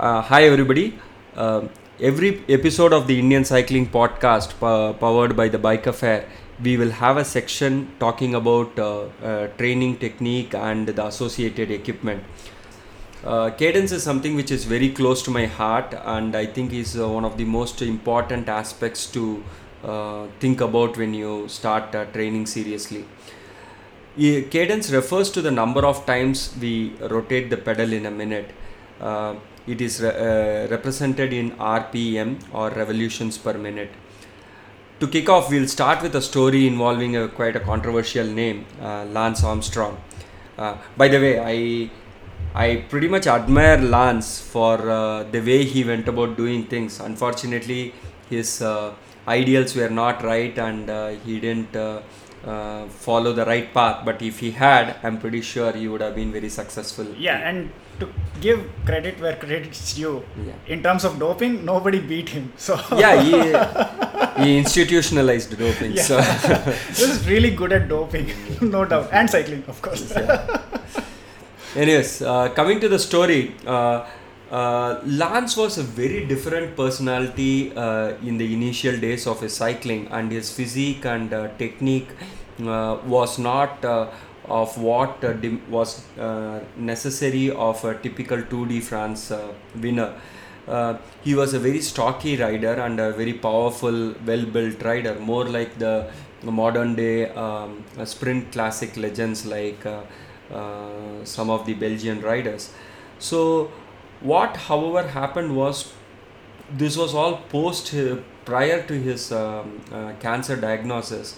Uh, hi, everybody. Uh, every episode of the Indian Cycling Podcast, po- powered by the Bike Affair, we will have a section talking about uh, uh, training technique and the associated equipment. Uh, cadence is something which is very close to my heart, and I think is uh, one of the most important aspects to think about when you start training seriously. Cadence refers to the number of times we rotate the pedal in a minute. Uh, it is re- uh, represented in RPM or revolutions per minute. To kick off, we'll start with a story involving a quite a controversial name, uh, Lance Armstrong. Uh, by the way, I I pretty much admire Lance for uh, the way he went about doing things. Unfortunately, his uh, ideals were not right, and uh, he didn't follow the right path. But if he had, I'm pretty sure he would have been very successful. Yeah, and to give credit where credit is due, Yeah. in terms of doping, nobody beat him. So yeah, he, he institutionalized doping. Yeah. So this is really good at doping, no doubt, and cycling, of course. Anyways, uh, coming to the story, uh, uh, Lance was a very different personality uh, in the initial days of his cycling, and his physique and uh, technique uh, was not uh, of what uh, was uh, necessary of a typical Tour de France uh, winner. He was a very stocky rider and a very powerful, well-built rider, more like the modern day um, sprint classic legends like some of the Belgian riders. So, what, however, happened was this was all post prior to his um, uh, cancer diagnosis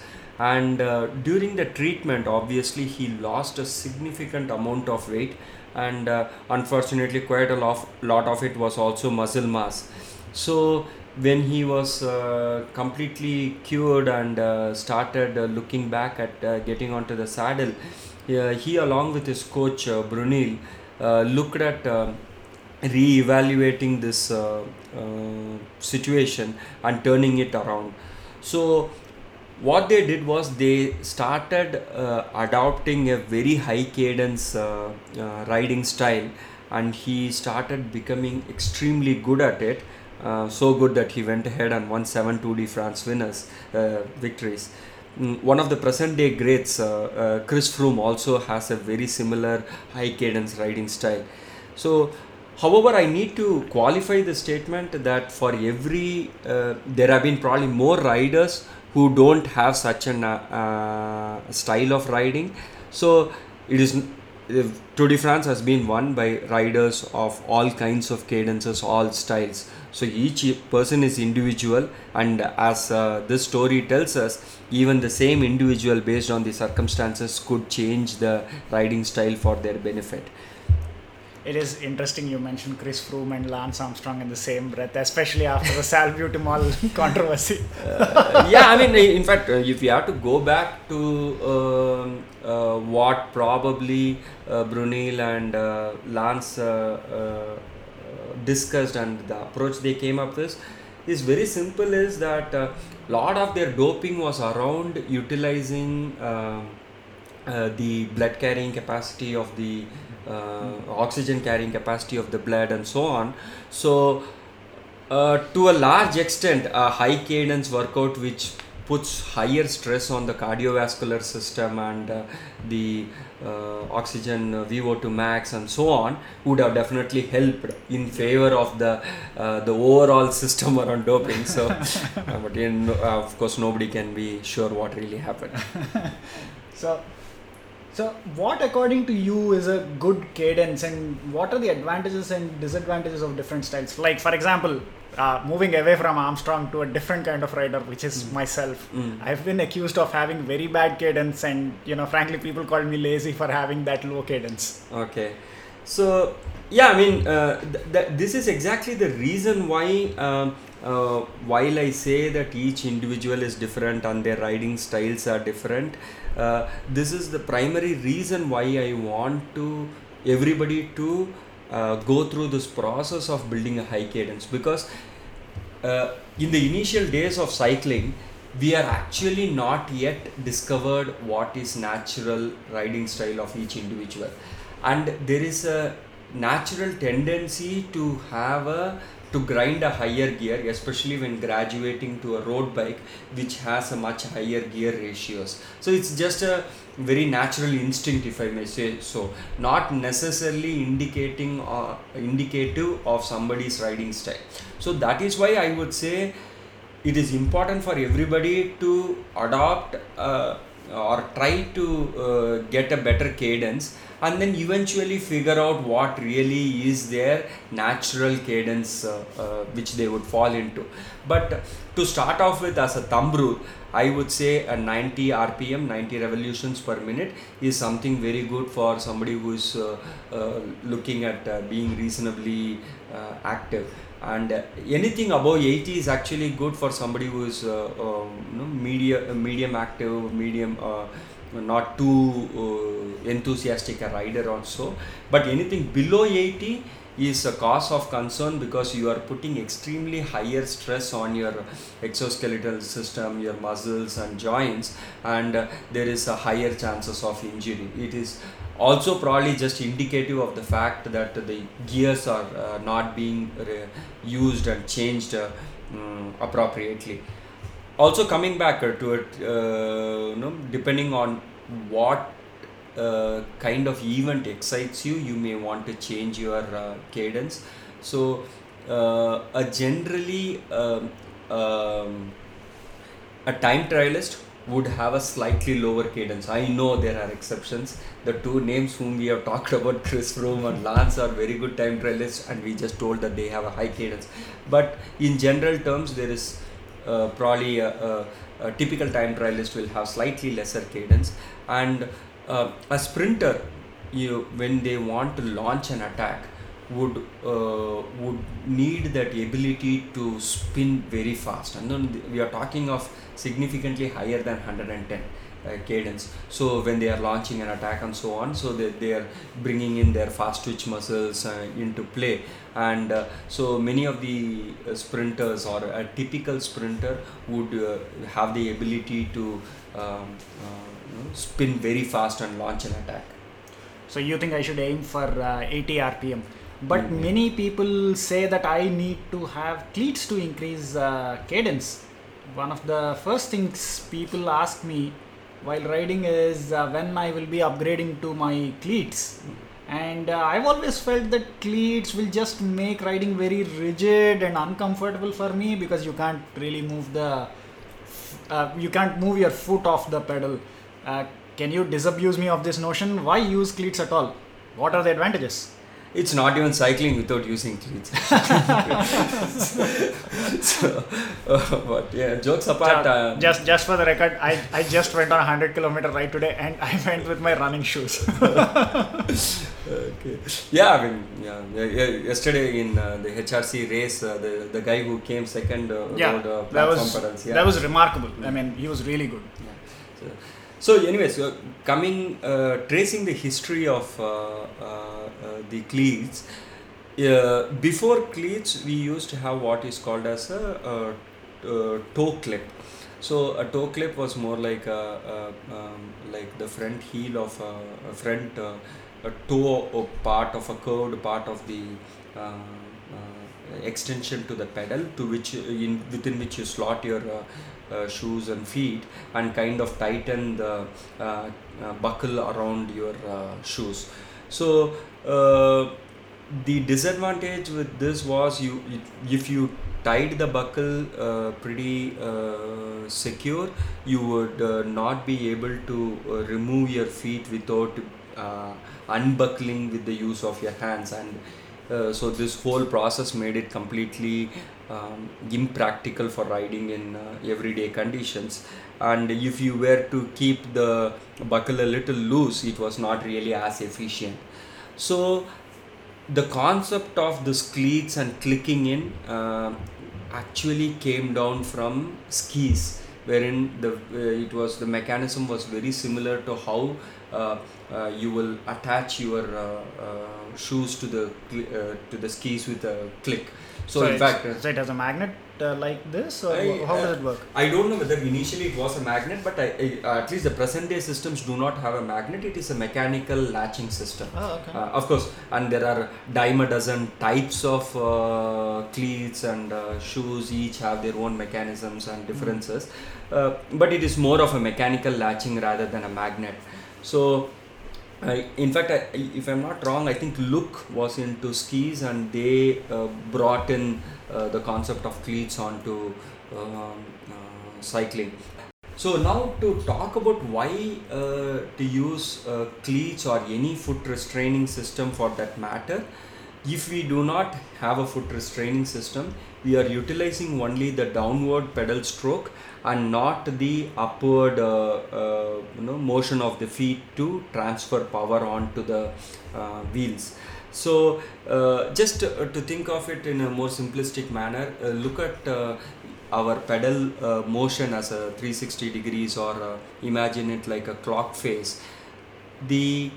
and uh, during the treatment obviously he lost a significant amount of weight. And uh, unfortunately quite a lot, lot of it was also muscle mass. So when he was uh, completely cured and uh, started uh, looking back at uh, getting onto the saddle he along with his coach Bruyneel looked at um re-evaluating this situation and turning it around. So what they did was they started uh, adopting a very high cadence uh, uh, riding style and he started becoming extremely good at it uh, so good that he went ahead and won seven Tour de France winners uh, victories. Mm, one of the present day greats uh, Chris Froome also has a very similar high cadence riding style. So However, I need to qualify the statement that for every uh, there have been probably more riders who don't have such an uh, uh, style of riding. So it is Tour de France has been won by riders of all kinds of cadences, all styles. So each person is individual, and as uh, this story tells us, even the same individual, based on the circumstances, could change the riding style for their benefit. It is interesting you mentioned Chris Froome and Lance Armstrong in the same breath, especially after the salbutamol controversy. Uh, yeah, I mean, in fact, uh, if you have to go back to um, uh, what probably uh, Bruyneel and uh, Lance uh, discussed and the approach they came up with is very simple is that a lot of their doping was around utilizing um, the blood carrying capacity of the oxygen carrying capacity of the blood and so on so uh, to a large extent, a high cadence workout which puts higher stress on the cardiovascular system and uh, the uh, oxygen uh, VO2 max and so on would have definitely helped in favor of the uh, the overall system around doping. So, uh, but in, uh, of course, nobody can be sure what really happened. So, so what according to you is a good cadence, and what are the advantages and disadvantages of different styles? Like, for example, uh, moving away from Armstrong to a different kind of rider, which is myself. Mm. I've been accused of having very bad cadence, and you know, frankly, people call me lazy for having that low cadence. Okay, so yeah, I mean, uh, th- th- this is exactly the reason why. Um, uh, while I say that each individual is different and their riding styles are different, uh, this is the primary reason why I want to everybody to uh, go through this process of building a high cadence because uh, in the initial days of cycling we are actually not yet discovered what is natural riding style of each individual. And there is a natural tendency to have a to grind a higher gear especially when graduating to a road bike which has a much higher gear ratios. So it's just a very natural instinct if i may say so. Not necessarily indicating or indicative of somebody's riding style. So that is why i would say it is important for everybody to adopt uh, or try to uh, get a better cadence and then eventually figure out what really is their natural cadence uh, uh, which they would fall into. But to start off with as a thumb rule i would say a 90 rpm 90 revolutions per minute is something very good for somebody who is uh, uh, looking at uh, being reasonably active and uh, anything above 80 is actually good for somebody who is uh, um, you know, medium medium active medium uh, not too uh, enthusiastic a rider also. But anything below 80 is a cause of concern because you are putting extremely higher stress on your exoskeletal system your muscles and joints and uh, there is a higher chances of injury. It is also probably just indicative of the fact that the gears are uh, not being re- used and changed uh, mm, appropriately. Also coming back uh, to it uh, you know depending on what uh, kind of event excites you you may want to change your uh, cadence so uh, a generally um, um, a time trialist would have a slightly lower cadence. I know there are exceptions. The two names whom we have talked about, Chris Froome and Lance, are very good time trialists, and we just told that they have a high cadence. But in general terms, there is uh, probably a, a, a typical time trialist will have slightly lesser cadence, and uh, a sprinter, you when they want to launch an attack, would uh, would need that ability to spin very fast. And then we are talking of significantly higher than 110 uh, cadence. So when they are launching an attack and so on so they, they are bringing in their fast twitch muscles uh, into play. And uh, so many of the uh, sprinters or a typical sprinter would uh, have the ability to um, uh, know, spin very fast and launch an attack So you think I should aim for uh, 80 RPM? But Mhm. many people say that I need to have cleats to increase uh, cadence. One of the first things people ask me while riding is uh, when I will be upgrading to my cleats. And uh, I've always felt that cleats will just make riding very rigid and uncomfortable for me because you can't really move the uh, you can't move your foot off the pedal. Uh, can you disabuse me of this notion? Why use cleats at all? What are the advantages? It's not even cycling without using cleats. so, uh, but yeah, jokes apart. Uh, just just for the record, I, I just went on a hundred kilometer ride today, and I went with my running shoes. okay. Yeah, I mean, yeah, yesterday in uh, the HRC race, uh, the the guy who came second uh, yeah, rode uh, that was pedals. Yeah. that was remarkable. I mean, he was really good. Yeah. So, so anyways, uh, coming uh, tracing the history of uh, uh, uh, the cleats. Before cleats, we used to have what is called as a, toe clip. So a toe clip was more like a, a um, like the front heel of a, a front a toe or part of a curved part of the extension to the pedal to which in within which you slot your uh, shoes and feet and kind of tighten the uh, uh, buckle around your uh, shoes. So uh, the disadvantage with this was you if you tied the buckle uh, pretty uh, secure you would uh, not be able to uh, remove your feet without uh, unbuckling with the use of your hands. And uh, so this whole process made it completely um, impractical for riding in uh, everyday conditions. And if you were to keep the buckle a little loose it was not really as efficient. So the concept of the cleats and clicking in uh, actually came down from skis wherein the uh, it was the mechanism was very similar to how uh, uh, you will attach your uh, uh, shoes to the uh, to the skis with a click. So, in fact, uh, so it has a magnet uh, like this, or I- how uh, does it work? I don't know whether initially it was a magnet, but I, I, uh, at least the present day systems do not have a magnet. It is a mechanical latching system. Oh, okay. Uh, of course, and there are dime a dozen types of uh, cleats and uh, shoes. Each have their own mechanisms and differences, uh, but it is more of a mechanical latching rather than a magnet. So, In fact, I, if I'm not wrong, I think Look was into skis and they uh, brought in uh, the concept of cleats onto um, uh, cycling. So now to talk about why uh, to use uh, cleats or any foot restraining system for that matter, if we do not have a foot restraining system, we are utilizing only the downward pedal stroke and not the upward uh, uh, you know motion of the feet to transfer power onto the uh, wheels. So uh, just uh, to think of it in a more simplistic manner, uh, look at our pedal motion as a 360 degrees or imagine it like a clock face the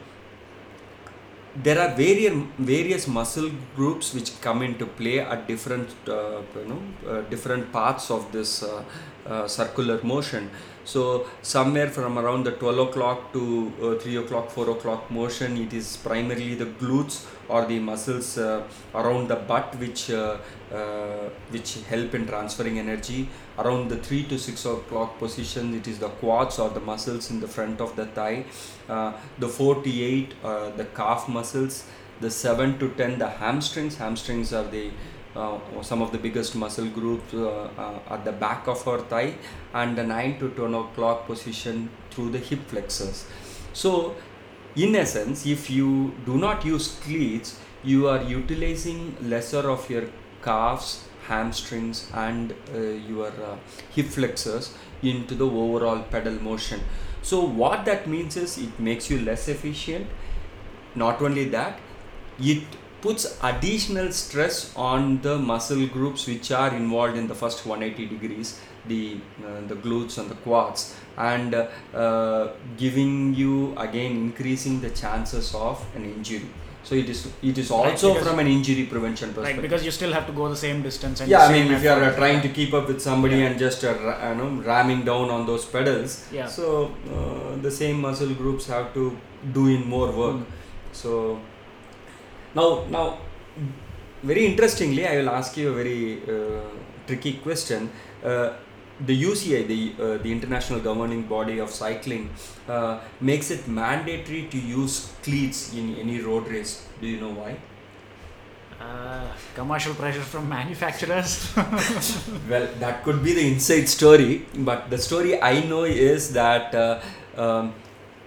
there are various various muscle groups which come into play at different uh, you know uh, different parts of this uh, uh, circular motion so somewhere from around the 12 o'clock to uh, 3 o'clock 4 o'clock motion it is primarily the glutes or the muscles uh, around the butt which uh, uh, which help in transferring energy. Around the 3 to 6 o'clock position it is the quads or the muscles in the front of the thigh. Uh, the 4 to 8 uh, the calf muscles. The 7 to 10 the hamstrings. Hamstrings are the some of the biggest muscle groups uh, uh, at the back of our thigh and the 9 to 10 o'clock position through the hip flexors. So in essence if you do not use cleats you are utilizing lesser of your calves hamstrings and uh, your uh, hip flexors into the overall pedal motion. So what that means is it makes you less efficient. Not only that it puts additional stress on the muscle groups which are involved in the first 180 degrees the uh, the glutes and the quads and uh, uh, giving you again increasing the chances of an injury so it is it is Right, also because- from an injury prevention Right, perspective because you still have to go the same distance and yeah i mean if you are uh, trying to keep up with somebody Yeah. and just uh, you know ramming down on those pedals Yeah. so uh, the same muscle groups have to do in more work Mm. so now now very interestingly i will ask you a very uh, tricky question uh, the UCI, the uh, the international governing body of cycling, uh, makes it mandatory to use cleats in any road race. Do you know why? Uh, commercial pressure from manufacturers. Well, that could be the inside story, but the story I know is that uh, um,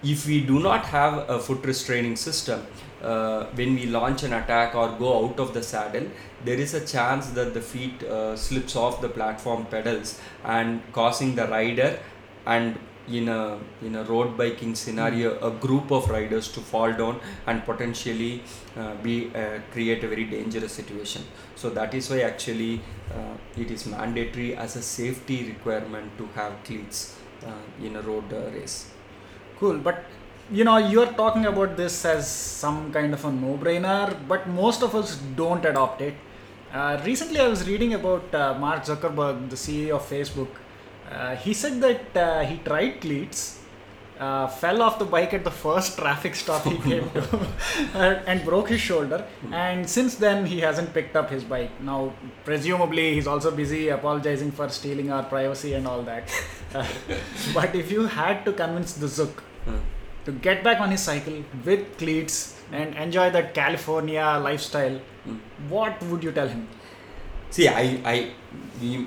if we do not have a foot restraining system, uh, when we launch an attack or go out of the saddle, there is a chance that the feet uh, slips off the platform pedals and causing the rider and in a in a road biking scenario a group of riders to fall down and potentially uh, be uh, create a very dangerous situation. So that is why actually uh, it is mandatory as a safety requirement to have cleats uh, in a road race. Cool, but you know, you're talking about this as some kind of a no brainer, but most of us don't adopt it. Uh, recently, I was reading about uh, Mark Zuckerberg, the CEO of Facebook. Uh, he said that uh, he tried cleats, uh, fell off the bike at the first traffic stop he came to, and broke his shoulder. And since then, he hasn't picked up his bike. Now, presumably, he's also busy apologizing for stealing our privacy and all that. Uh, but if you had to convince the Zuck Uh, to get back on his cycle with cleats and enjoy that California lifestyle, Mm. what would you tell him? See, I, I,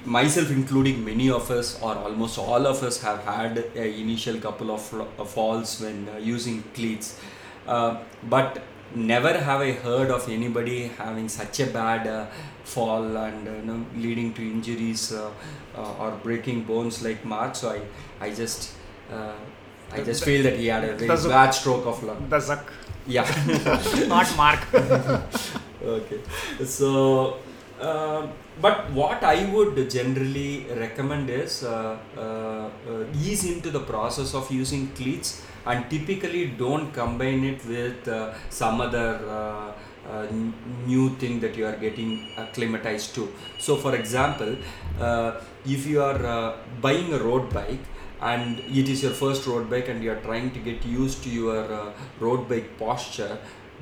myself including many of us or almost all of us have had a initial couple of uh, falls when uh, using cleats, uh, but never have I heard of anybody having such a bad uh, fall and uh, you know, leading to injuries uh, uh, or breaking bones like Mark. So I, I just, uh, I just the- feel that he had a very the- bad stroke of luck. The Zuck, Yeah. not Mark. okay so uh, but what i would generally recommend is uh, uh, uh, ease into the process of using cleats and typically don't combine it with uh, some other uh, uh, n- new thing that you are getting acclimatized to. So, for example, uh, if you are uh, buying a road bike and it is your first road bike and you are trying to get used to your uh, road bike posture,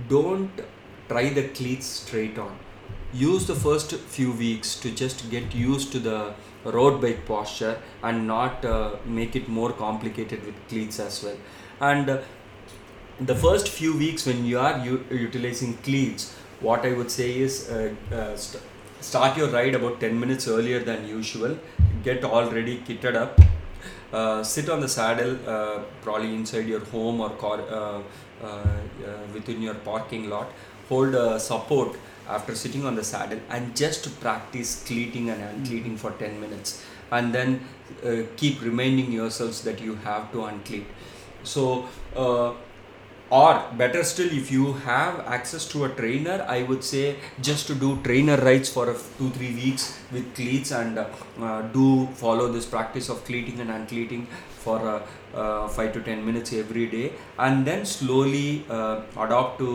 don't try the cleats straight on. Use the first few weeks to just get used to the road bike posture and not uh, make it more complicated with cleats as well. And uh, the first few weeks when you are u- utilizing cleats, what I would say is uh, uh, st- start your ride about 10 minutes earlier than usual, get already kitted up, uh, sit on the saddle, uh, probably inside your home or car, uh, uh, uh, within your parking lot, hold a support after sitting on the saddle and just practice cleating and uncleating for 10 minutes. And then keep reminding yourselves that you have to uncleat. So or better still if you have access to a trainer i would say just to do trainer rides for a f- two three weeks with cleats and uh, uh, do follow this practice of cleating and uncleating for uh, uh, 5 to 10 minutes every day and then slowly uh, adopt to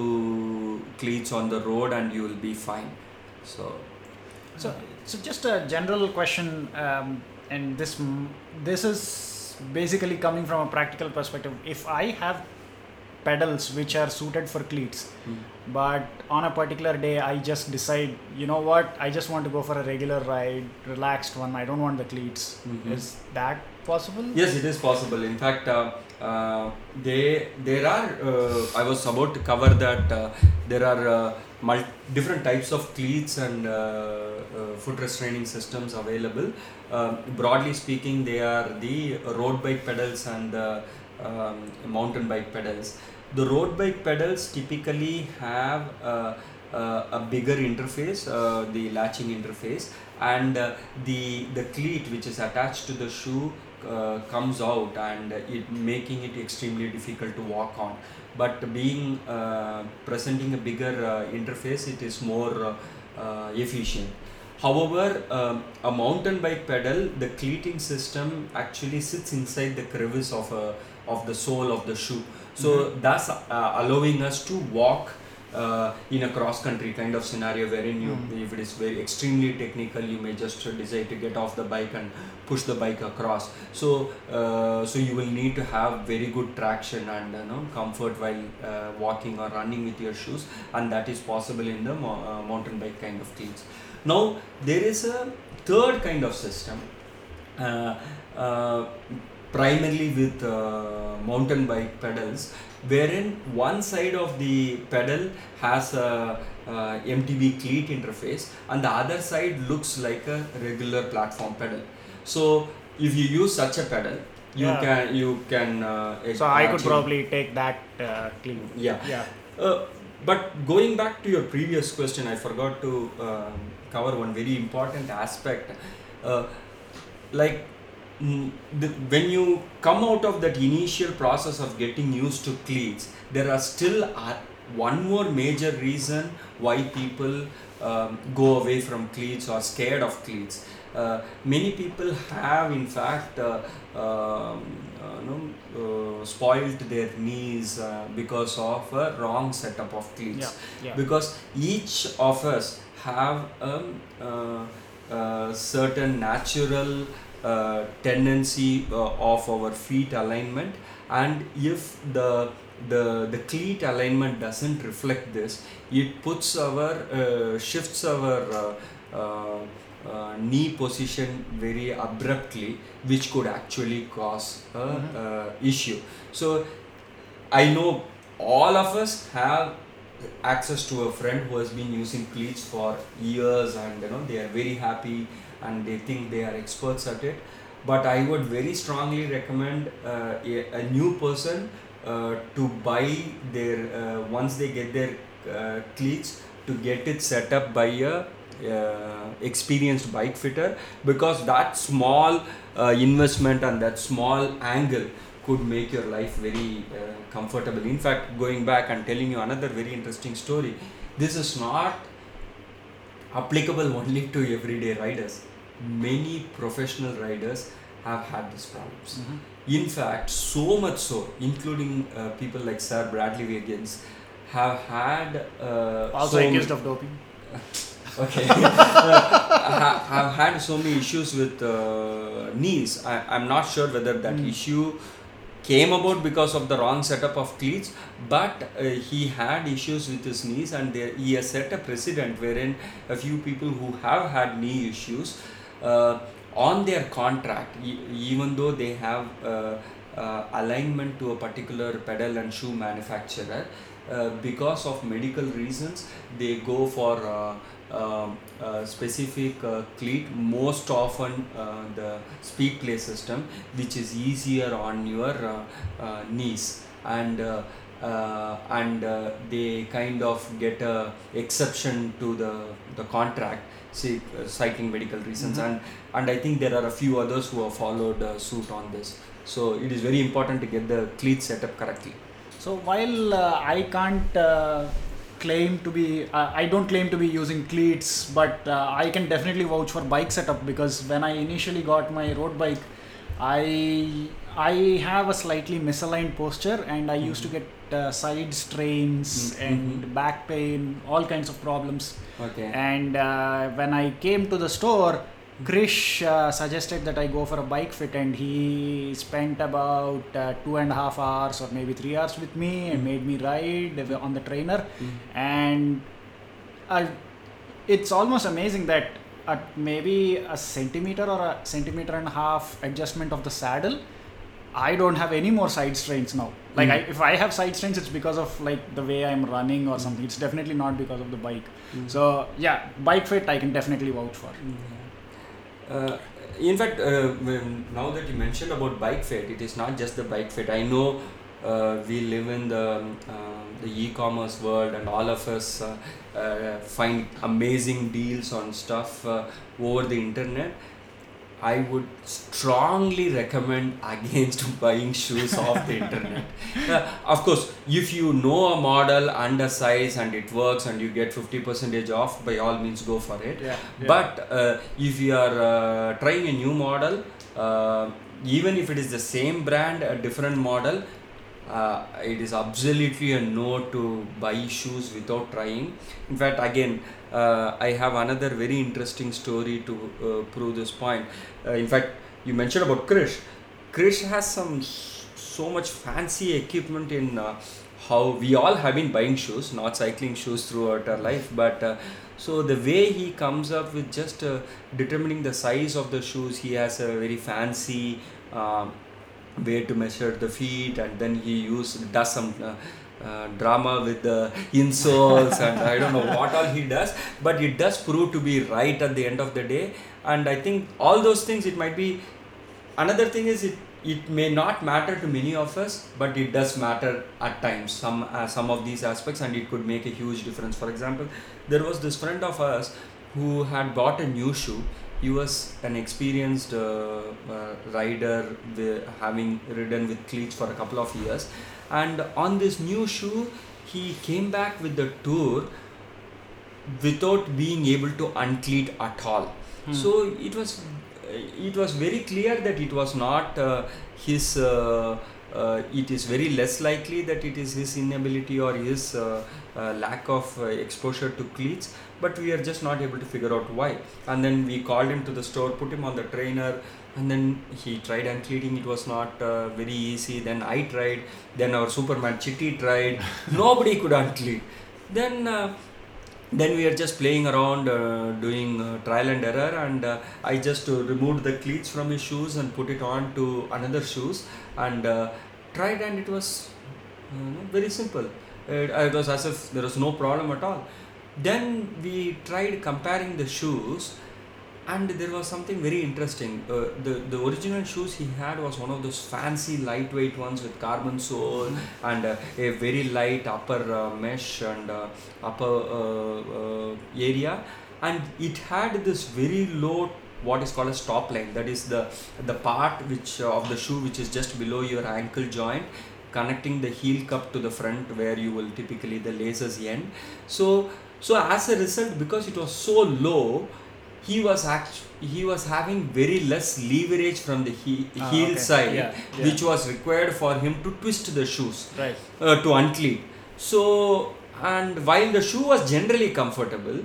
cleats on the road and you will be fine so So, so just a general question, um, and this this is basically coming from a practical perspective. If I have pedals which are suited for cleats, mm. but on a particular day I just decide, you know what, I just want to go for a regular ride, relaxed one. I don't want the cleats. Mhm. Is that possible? Yes, it is possible. In fact, uh, uh, they there are. Uh, I was about to cover that uh, there are uh, mul- different types of cleats and uh, uh, foot restraining systems available. Um, broadly speaking, they are the road bike pedals and um, mountain bike pedals. The road bike pedals typically have uh, uh, a bigger interface, uh, the latching interface, and uh, the the cleat which is attached to the shoe uh, comes out and it making it extremely difficult to walk on. But being uh, presenting a bigger uh, interface it is more uh, uh, efficient. However um, a mountain bike pedal the cleating system actually sits inside the crevice of a of the sole of the shoe so thus uh, allowing us to walk uh, in a cross country kind of scenario wherein you Mm. if it is very extremely technical you may just decide to get off the bike and push the bike across so uh, so you will need to have very good traction and you know comfort while uh, walking or running with your shoes and that is possible in the mo- uh, mountain bike kind of things now there is a third kind of system uh, uh, primarily with uh, mountain bike pedals wherein one side of the pedal has a uh, MTB cleat interface and the other side looks like a regular platform pedal so if you use such a pedal you Yeah. can you can uh, So I could probably take that uh, clean. yeah Yeah. uh, but going back to your previous question, I forgot to um, cover one very important aspect. Uh, like the, when you come out of that initial process of getting used to cleats, there are still uh, one more major reason why people um, go away from cleats or scared of cleats. Uh, many people have, in fact, uh, um, uh, no, uh, spoiled their knees uh, because of a wrong setup of cleats Yeah. Yeah. because each of us have a uh, uh, certain natural uh, tendency uh, of our feet alignment and if the the the cleat alignment doesn't reflect this it puts our uh, shifts our uh, uh, uh, knee position very abruptly which could actually cause a Mhm. uh, issue so i know all of us have access to a friend who has been using cleats for years and you know they are very happy and they think they are experts at it but i would very strongly recommend uh, a, a new person uh, to buy their uh, once they get their uh, cleats to get it set up by a uh, experienced bike fitter because that small investment and that small angle could make your life very comfortable. In fact, going back and telling you another very interesting story, this is not applicable only to everyday riders. Many professional riders have had these problems. Mhm. In fact, so much so, including uh, people like Sir Bradley Wiggins, have had uh, Also so accused of doping. okay ha- have had so many issues with uh, knees I, i'm not sure whether that Mm. issue came about because of the wrong setup of cleats but uh, he had issues with his knees and there, he has set a precedent wherein a few people who have had knee issues uh, on their contract e- even though they have uh, uh, alignment to a particular pedal and shoe manufacturer uh, because of medical reasons they go for uh, um, uh, specific uh, cleat most often uh, the Speedplay system which is easier on your uh, uh, knees. And uh, uh, and uh, they kind of get a exception to the the contract say uh, citing medical reasons. Mhm. and and i think there are a few others who have followed uh, suit on this. So it is very important to get the cleat set up correctly. So while uh, I can't uh, claim to be, uh, I don't claim to be using cleats, but uh, I can definitely vouch for bike setup because when I initially got my road bike, I I have a slightly misaligned posture and I used to get uh, side strains Mhm. and back pain, all kinds of problems. okay And uh, when I came to the store, Krish uh, suggested that I go for a bike fit, and he spent about uh, two and a half hours or maybe three hours with me and Mm. made me ride on the trainer. Mm. And it's almost amazing that at maybe a centimeter or a centimeter and a half adjustment of the saddle, I don't have any more side strains now. Like Mm. I, if I have side strains, it's because of like the way I'm running or something. It's definitely not because of the bike. So yeah, bike fit I can definitely vouch for. Uh, in fact, uh, now that you mentioned about bike fit, it is not just the bike fit. I know uh, we live in the um, um, the e-commerce world, and all of us uh, uh, find amazing deals on stuff uh, over the internet. I would strongly recommend against buying shoes off the internet. Uh, of course, if you know a model and a size and it works and you get 50 percentage off, by all means go for it. Yeah. But uh, if you are uh, trying a new model, uh, even if it is the same brand, a different model, uh, it is absolutely a no to buy shoes without trying. In fact, again, uh, I have another very interesting story to uh, prove this point. Uh, in fact, you mentioned about Krish. Krish has some so much fancy equipment in uh, how we all have been buying shoes, not cycling shoes throughout our life, but uh, so the way he comes up with just determining the size of the shoes, he has a very fancy um, way to measure the feet, and then he use does some. Uh, uh, drama with the insoles and I don't know what all he does, but it does prove to be right at the end of the day. And I think all those things it might be. Another thing is it it may not matter to many of us, but it does matter at times. Some uh, some of these aspects, and it could make a huge difference. For example, there was this friend of ours who had bought a new shoe. He was an experienced uh, uh, rider, with, having ridden with cleats for a couple of years, and on this new shoe, he came back with the tour without being able to uncleat at all. Hmm. So it was it was very clear that it was not uh, his. Uh, uh, it is very less likely that it is his inability or his uh, uh, lack of uh, exposure to cleats, but we are just not able to figure out why. And then we called him to the store, put him on the trainer, and then he tried uncleating. It was not uh, very easy. Then I tried. Then our Superman Chitty tried. Nobody could uncleat. Then. Uh, then we are just playing around uh, doing uh, trial and error and uh, i just uh, removed the cleats from his shoes and put it on to another shoes and uh, tried and it was you very simple it, it was as if there was no problem at all then we tried comparing the shoes and there was something very interesting. Uh, the the original shoes he had was one of those fancy lightweight ones with carbon sole and uh, a very light upper uh, mesh and uh, upper uh, uh, area. And it had this very low what is called a stop line. That is the the part which of the shoe which is just below your ankle joint connecting the heel cup to the front where you will typically the laces end. So so as a result because it was so low he was act- he was having very less leverage from the he- Ah, heel okay. side Yeah, yeah. which was required for him to twist the shoes Right. uh, to uncleat. So and while the shoe was generally comfortable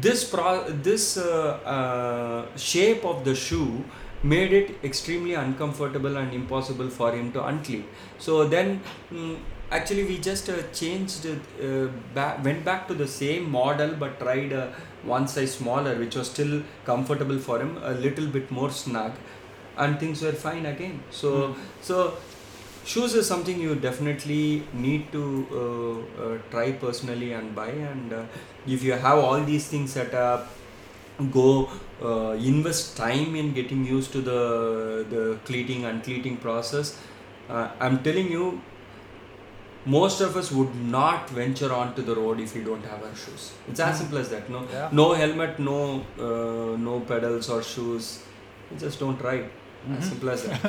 this pro- this uh, uh, shape of the shoe made it extremely uncomfortable and impossible for him to uncleat so then mm, actually we just uh, changed uh, back, went back to the same model but tried uh, one size smaller which was still comfortable for him a little bit more snug and things were fine again so Hmm. so shoes is something you definitely need to uh, uh, try personally and buy and uh, if you have all these things set up go uh, invest time in getting used to the the cleating and cleating process uh, i'm telling you most of us would not venture onto the road if we don't have our shoes it's as Hmm. simple as that no Yeah. no helmet no uh, no pedals or shoes you just don't ride Mhm. as simple as that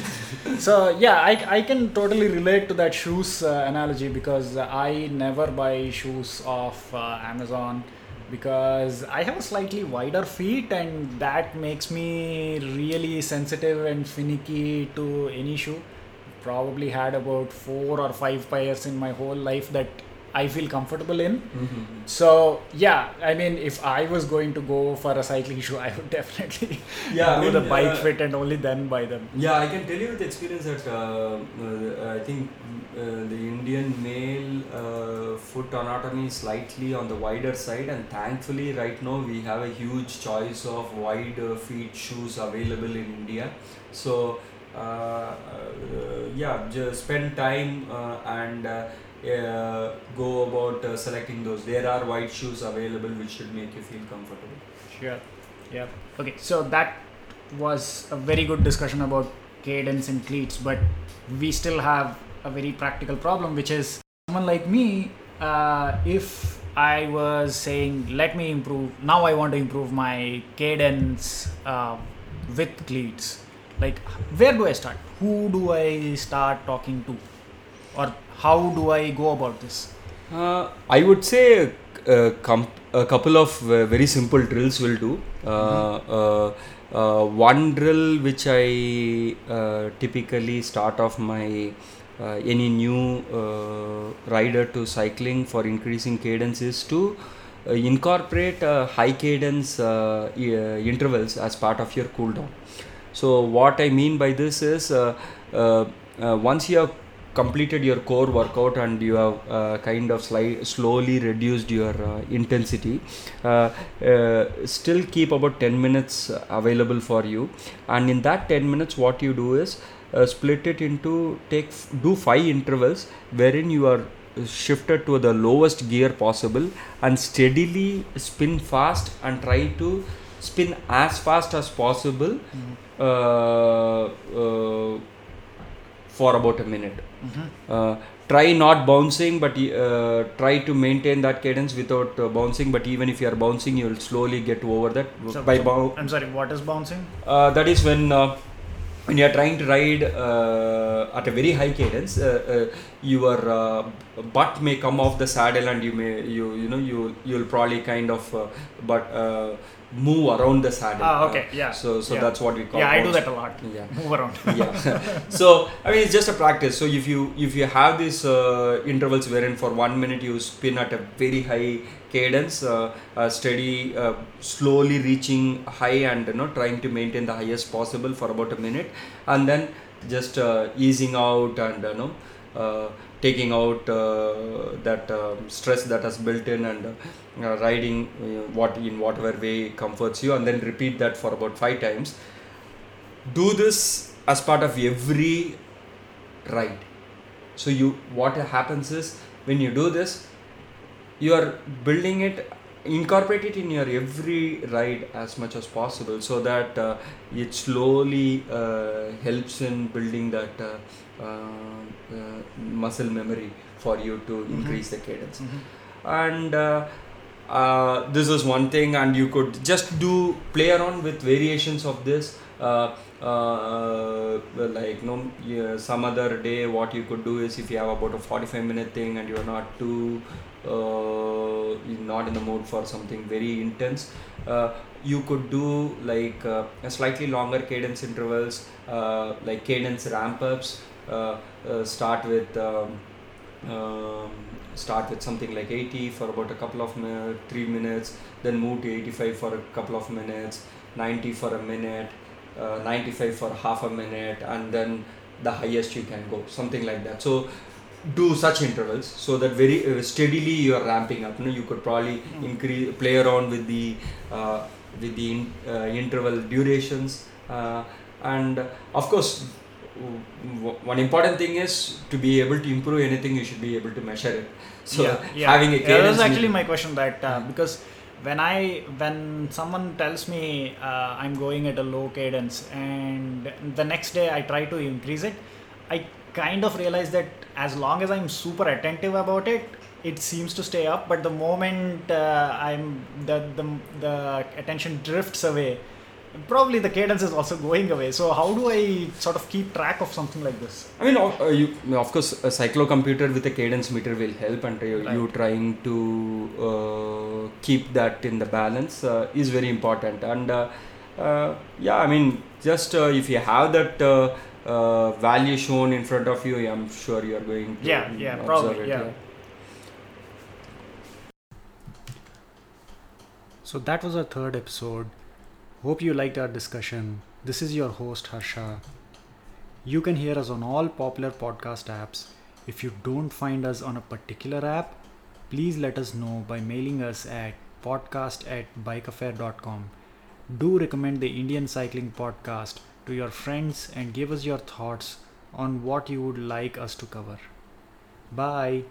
so yeah I, I can totally relate to that shoes uh, analogy because i never buy shoes off uh, amazon because i have a slightly wider feet and that makes me really sensitive and finicky to any shoe probably had about four or five pairs in my whole life that i feel comfortable in Mhm. so yeah i mean if i was going to go for a cycling shoe i would definitely Yeah, I do mean, the bike uh, fit and only then buy them Yeah, I can tell you with experience that uh, uh, I think uh, the Indian male uh, foot anatomy is slightly on the wider side, and thankfully, right now we have a huge choice of wide uh, feet shoes available in India. So, yeah, just spend time uh, and uh, uh, go about uh, selecting those. There are white shoes available which should make you feel comfortable. Sure. Yeah. Okay. So that was a very good discussion about cadence and cleats, but we still have a very practical problem, which is someone like me. Uh, if I was saying, let me improve, now I want to improve my cadence uh, with cleats. Like, where do I start? Who do I start talking to? Or how do I go about this? Uh, I would say uh, com- a couple of very simple drills will do. Uh, uh, uh, one drill which I uh, typically start off my uh, any new uh, rider to cycling for increasing cadence is to uh, incorporate uh, high cadence intervals as part of your cool down. So what I mean by this is uh, uh, uh, once you have completed your core workout and you have uh, kind of sli- slowly reduced your uh, intensity, uh, still keep about 10 minutes available for you. And in that 10 minutes, what you do is split it into take f- do five intervals wherein you are shifted to the lowest gear possible and steadily spin fast and try to spin as fast as possible uh, for about a minute. Uh, try not bouncing, but uh, try to maintain that cadence without uh, bouncing. But even if you are bouncing, you will slowly get over that So- by so- bou- I'm sorry, what is bouncing? uh, that is when uh, when you are trying to ride uh, at a very high cadence uh, uh, your uh, butt may come off the saddle and you may you you know you you'll probably kind of uh, but uh, move around the saddle Ah, okay, Uh, yeah. so so Yeah. that's what we call Yeah, I do that a lot. yeah Move around. yeah so i mean it's just a practice so if you if you have these uh, intervals wherein for one minute you spin at a very high cadence uh, uh, steady uh, slowly reaching high and you know trying to maintain the highest possible for about a minute and then just uh, easing out and you know taking out uh, that um stress that has built in and uh, riding uh, what in whatever way comforts you and then repeat that for about five times. Do this as part of every ride. So you what happens is when you do this you are building it incorporate it in your every ride as much as possible so that uh, it slowly uh, helps in building that uh, uh, uh, muscle memory for you to increase the cadence. And uh, uh, this is one thing and you could just do play around with variations of this uh, uh, like no yeah, some other day what you could do is if you have about a 45 minute thing and you're not too uh, not in the mood for something very intense uh, you could do like uh, a slightly longer cadence intervals uh, like cadence ramp ups uh, uh, start with um, um, start with something like 80 for about a couple of minutes, three minutes, then move to 85 for a couple of minutes, 90 for a minute, uh, 95 for half a minute, and then the highest you can go, something like that. So do such intervals so that very uh, steadily you are ramping up. You, know, you could probably Mm. increase, play around with the uh, with the in, uh, interval durations, uh, and of course one important thing is to be able to improve anything you should be able to measure it so yeah, yeah. having a yeah, that was actually my question that uh, Mm. because when I when someone tells me uh, I'm going at a low cadence and the next day I try to increase it, I kind of realize that as long as I'm super attentive about it, it seems to stay up. But the moment uh, I'm the, the the attention drifts away, probably the cadence is also going away. So how do I sort of keep track of something like this? I mean, of- uh, you, of course, a cyclocomputer with a cadence meter will help, and you, Right. you trying to uh, keep that in the balance uh, is very important. And uh, uh, yeah, I mean, just uh, if you have that uh, uh, value shown in front of you, I'm sure you are going to Yeah, yeah, observe probably, it, yeah. So that was our third episode. Hope you liked our discussion. This is your host Harsha. You can hear us on all popular podcast apps. If you don't find us on a particular app, please let us know by mailing us at podcast at bikeaffair.com. Do recommend the Indian Cycling Podcast to your friends and give us your thoughts on what you would like us to cover. Bye.